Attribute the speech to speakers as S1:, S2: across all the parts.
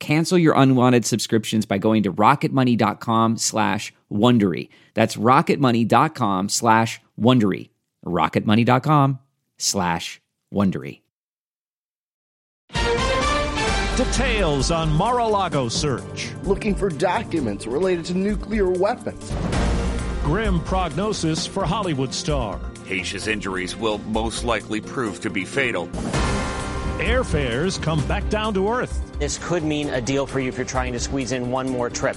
S1: Cancel your unwanted subscriptions by going to rocketmoney.com slash Wondery. That's rocketmoney.com slash Wondery. rocketmoney.com slash Wondery.
S2: Details on Mar-a-Lago search.
S3: Looking for documents related to nuclear weapons.
S2: Grim prognosis for Hollywood star.
S4: Heche's injuries will most likely prove to be fatal.
S2: Airfares come back down to earth.
S5: This could mean a deal for you if you're trying to squeeze in one more trip.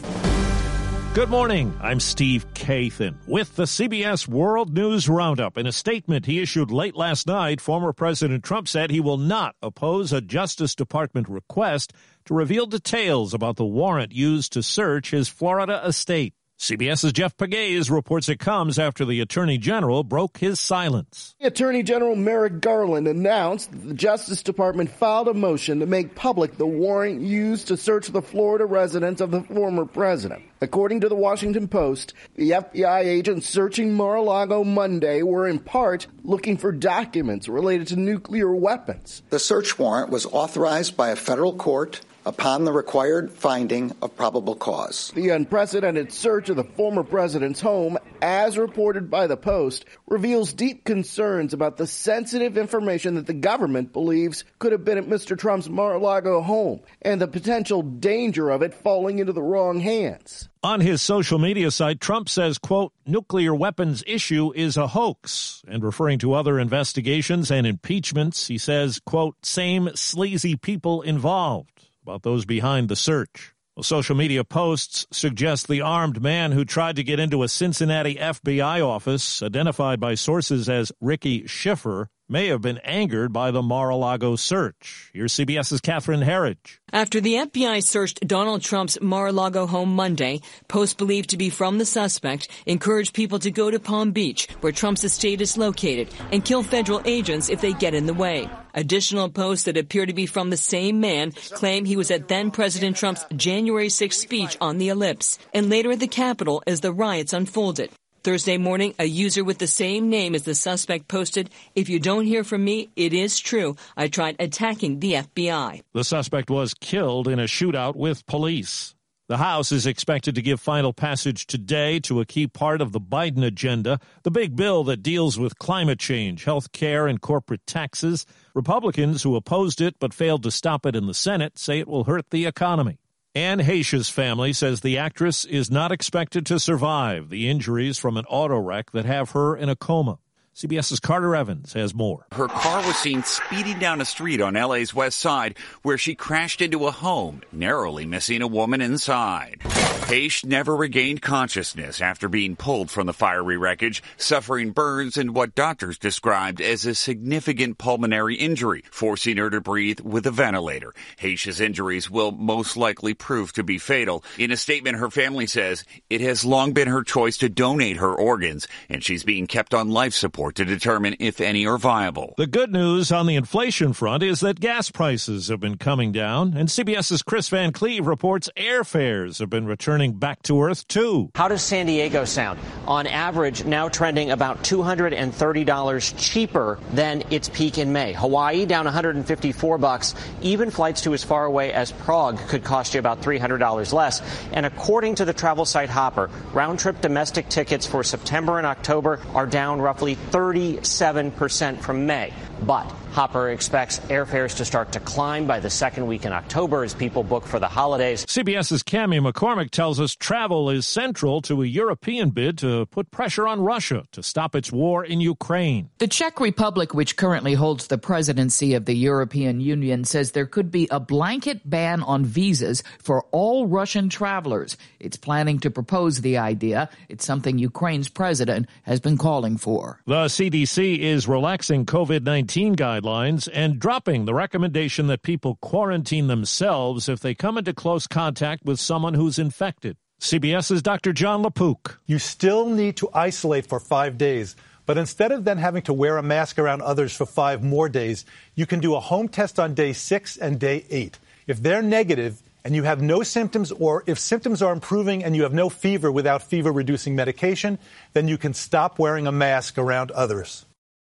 S2: Good morning. I'm Steve Kathan with the CBS World News Roundup. In a statement he issued late last night, former President Trump said he will not oppose a Justice Department request to reveal details about the warrant used to search his Florida estate. CBS's Jeff Pegues reports it comes after the Attorney General broke his silence.
S3: Attorney General Merrick Garland announced that the Justice Department filed a motion to make public the warrant used to search the Florida residence of the former president. According to the Washington Post, the FBI agents searching Mar-a-Lago Monday were in part looking for documents related to nuclear weapons.
S6: The search warrant was authorized by a federal court upon the required finding of probable cause.
S3: The unprecedented search of the former president's home, as reported by the Post, reveals deep concerns about the sensitive information that the government believes could have been at Mr. Trump's Mar-a-Lago home and the potential danger of it falling into the wrong hands.
S2: On his social media site, Trump says, quote, nuclear weapons issue is a hoax. And referring to other investigations and impeachments, he says, quote, same sleazy people involved about those behind the search. Well, social media posts suggest the armed man who tried to get into a Cincinnati FBI office, identified by sources as Ricky Shiffer, may have been angered by the Mar-a-Lago search. Here's CBS's Catherine Herridge.
S7: After the FBI searched Donald Trump's Mar-a-Lago home Monday, posts believed to be from the suspect encouraged people to go to Palm Beach, where Trump's estate is located, and kill federal agents if they get in the way. Additional posts that appear to be from the same man claim he was at then President Trump's January 6th speech on the ellipse and later at the Capitol as the riots unfolded. Thursday morning, a user with the same name as the suspect posted, If you don't hear from me, it is true. I tried attacking the FBI.
S2: The suspect was killed in a shootout with police. The House is expected to give final passage today to a key part of the Biden agenda, the big bill that deals with climate change, health care, and corporate taxes. Republicans who opposed it but failed to stop it in the Senate say it will hurt the economy. Anne Heche's family says the actress is not expected to survive the injuries from an auto wreck that have her in a coma. CBS's Carter Evans has more.
S4: Her car was seen speeding down a street on LA's west side where she crashed into a home, narrowly missing a woman inside. Heche never regained consciousness after being pulled from the fiery wreckage, suffering burns and what doctors described as a significant pulmonary injury, forcing her to breathe with a ventilator. Heche's injuries will most likely prove to be fatal. In a statement, her family says it has long been her choice to donate her organs, and she's being kept on life support to determine if any are viable.
S2: The good news on the inflation front is that gas prices have been coming down, and CBS's Chris Van Cleave reports airfares have been returning back to earth too.
S5: How does San Diego sound? On average, now trending about $230 cheaper than its peak in May. Hawaii down 154 bucks. Even flights to as far away as Prague could cost you about $300 less. And according to the travel site Hopper, round trip domestic tickets for September and October are down roughly 37% from May. But Hopper expects airfares to start to climb by the second week in October as people book for the holidays.
S2: CBS's Cami McCormick tells us travel is central to a European bid to put pressure on Russia to stop its war in Ukraine.
S8: The Czech Republic, which currently holds the presidency of the European Union, says there could be a blanket ban on visas for all Russian travelers. It's planning to propose the idea. It's something Ukraine's president has been calling for.
S2: The CDC is relaxing COVID 19 guidelines and dropping the recommendation that people quarantine themselves if they come into close contact with someone who's infected. CBS's Dr. Jon LaPook.
S9: You still need to isolate for five days. But instead of then having to wear a mask around others for five more days, you can do a home test on day six and day eight. If they're negative and you have no symptoms, or if symptoms are improving and you have no fever without fever reducing medication, then you can stop wearing a mask around others.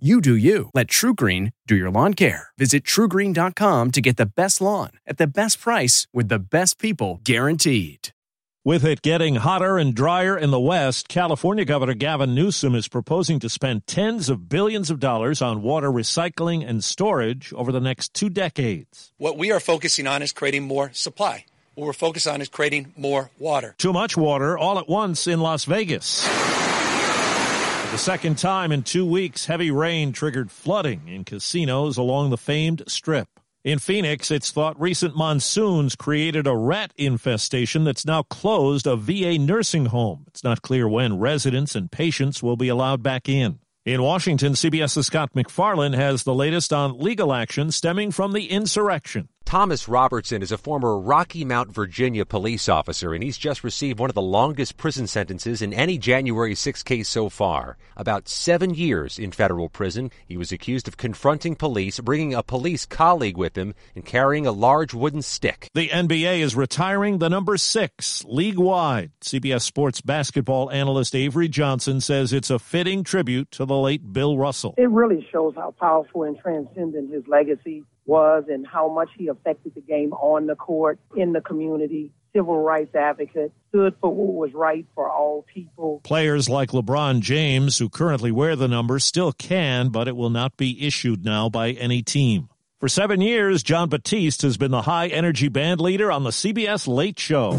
S10: You do you. Let TruGreen do your lawn care. Visit trugreen.com to get the best lawn at the best price with the best people guaranteed.
S2: With it getting hotter and drier in the West, California Governor Gavin Newsom is proposing to spend tens of billions of dollars on water recycling and storage over the next two decades.
S11: What we are focusing on is creating more supply. What we're focused on is creating more water.
S2: Too much water all at once in Las Vegas. For the second time in two weeks, heavy rain triggered flooding in casinos along the famed Strip. In Phoenix, it's thought recent monsoons created a rat infestation that's now closed a VA nursing home. It's not clear when residents and patients will be allowed back in. In Washington, CBS's Scott MacFarlane has the latest on legal action stemming from the insurrection.
S12: Thomas Robertson is a former Rocky Mount, Virginia police officer, and he's just received one of the longest prison sentences in any January 6 case so far. About seven years in federal prison. He was accused of confronting police, bringing a police colleague with him, and carrying a large wooden stick.
S2: The NBA is retiring the number six league wide. CBS Sports basketball analyst Avery Johnson says it's a fitting tribute to the late Bill Russell.
S13: It really shows how powerful and transcendent his legacy was and how much he affected the game on the court, in the community. Civil rights advocate, stood for what was right for all people.
S2: Players like LeBron James, who currently wear the number, still can, but it will not be issued now by any team. For seven years, Jon Batiste has been the high energy band leader on the CBS Late Show.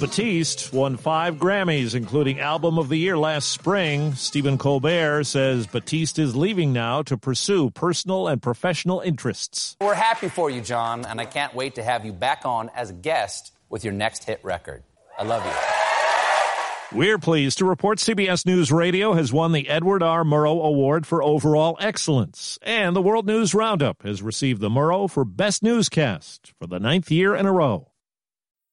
S2: Batiste won five Grammys, including Album of the Year last spring. Stephen Colbert says Batiste is leaving now to pursue personal and professional interests.
S14: We're happy for you, Jon, and I can't wait to have you back on as a guest with your next hit record. I love you.
S2: We're pleased to report CBS News Radio has won the Edward R. Murrow Award for Overall Excellence, and the World News Roundup has received the Murrow for Best Newscast for the ninth year in a row.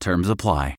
S15: Terms apply.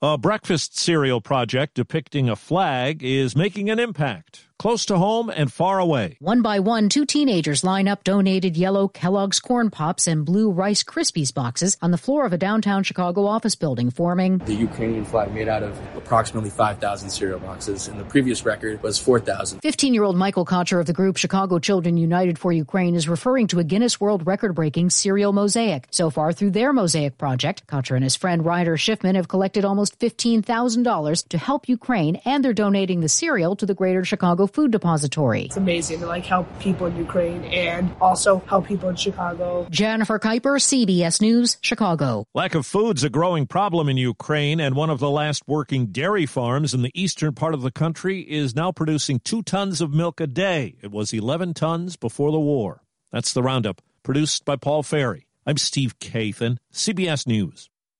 S2: A breakfast cereal project depicting a flag is making an impact close to home and far away.
S16: One by one, two teenagers line up donated yellow Kellogg's Corn Pops and blue Rice Krispies boxes on the floor of a downtown Chicago office building, forming
S17: the Ukrainian flag made out of approximately 5,000 cereal boxes, and the previous record was 4,000.
S16: 15 year old Michael Kocher of the group Chicago Children United for Ukraine is referring to a Guinness World Record breaking cereal mosaic. So far, through their mosaic project, Kocher and his friend Ryder Schiffman have collected almost $15,000 to help Ukraine, and they're donating the cereal to the Greater Chicago Food Depository.
S18: It's amazing to like help people in Ukraine and also help people in Chicago.
S16: Jennifer Kuiper, CBS News, Chicago.
S2: Lack of food's a growing problem in Ukraine, and one of the last working dairy farms in the eastern part of the country is now producing two tons of milk a day. It was 11 tons before the war. That's the roundup, produced by Paul Ferry. I'm Steve Kathan, CBS News.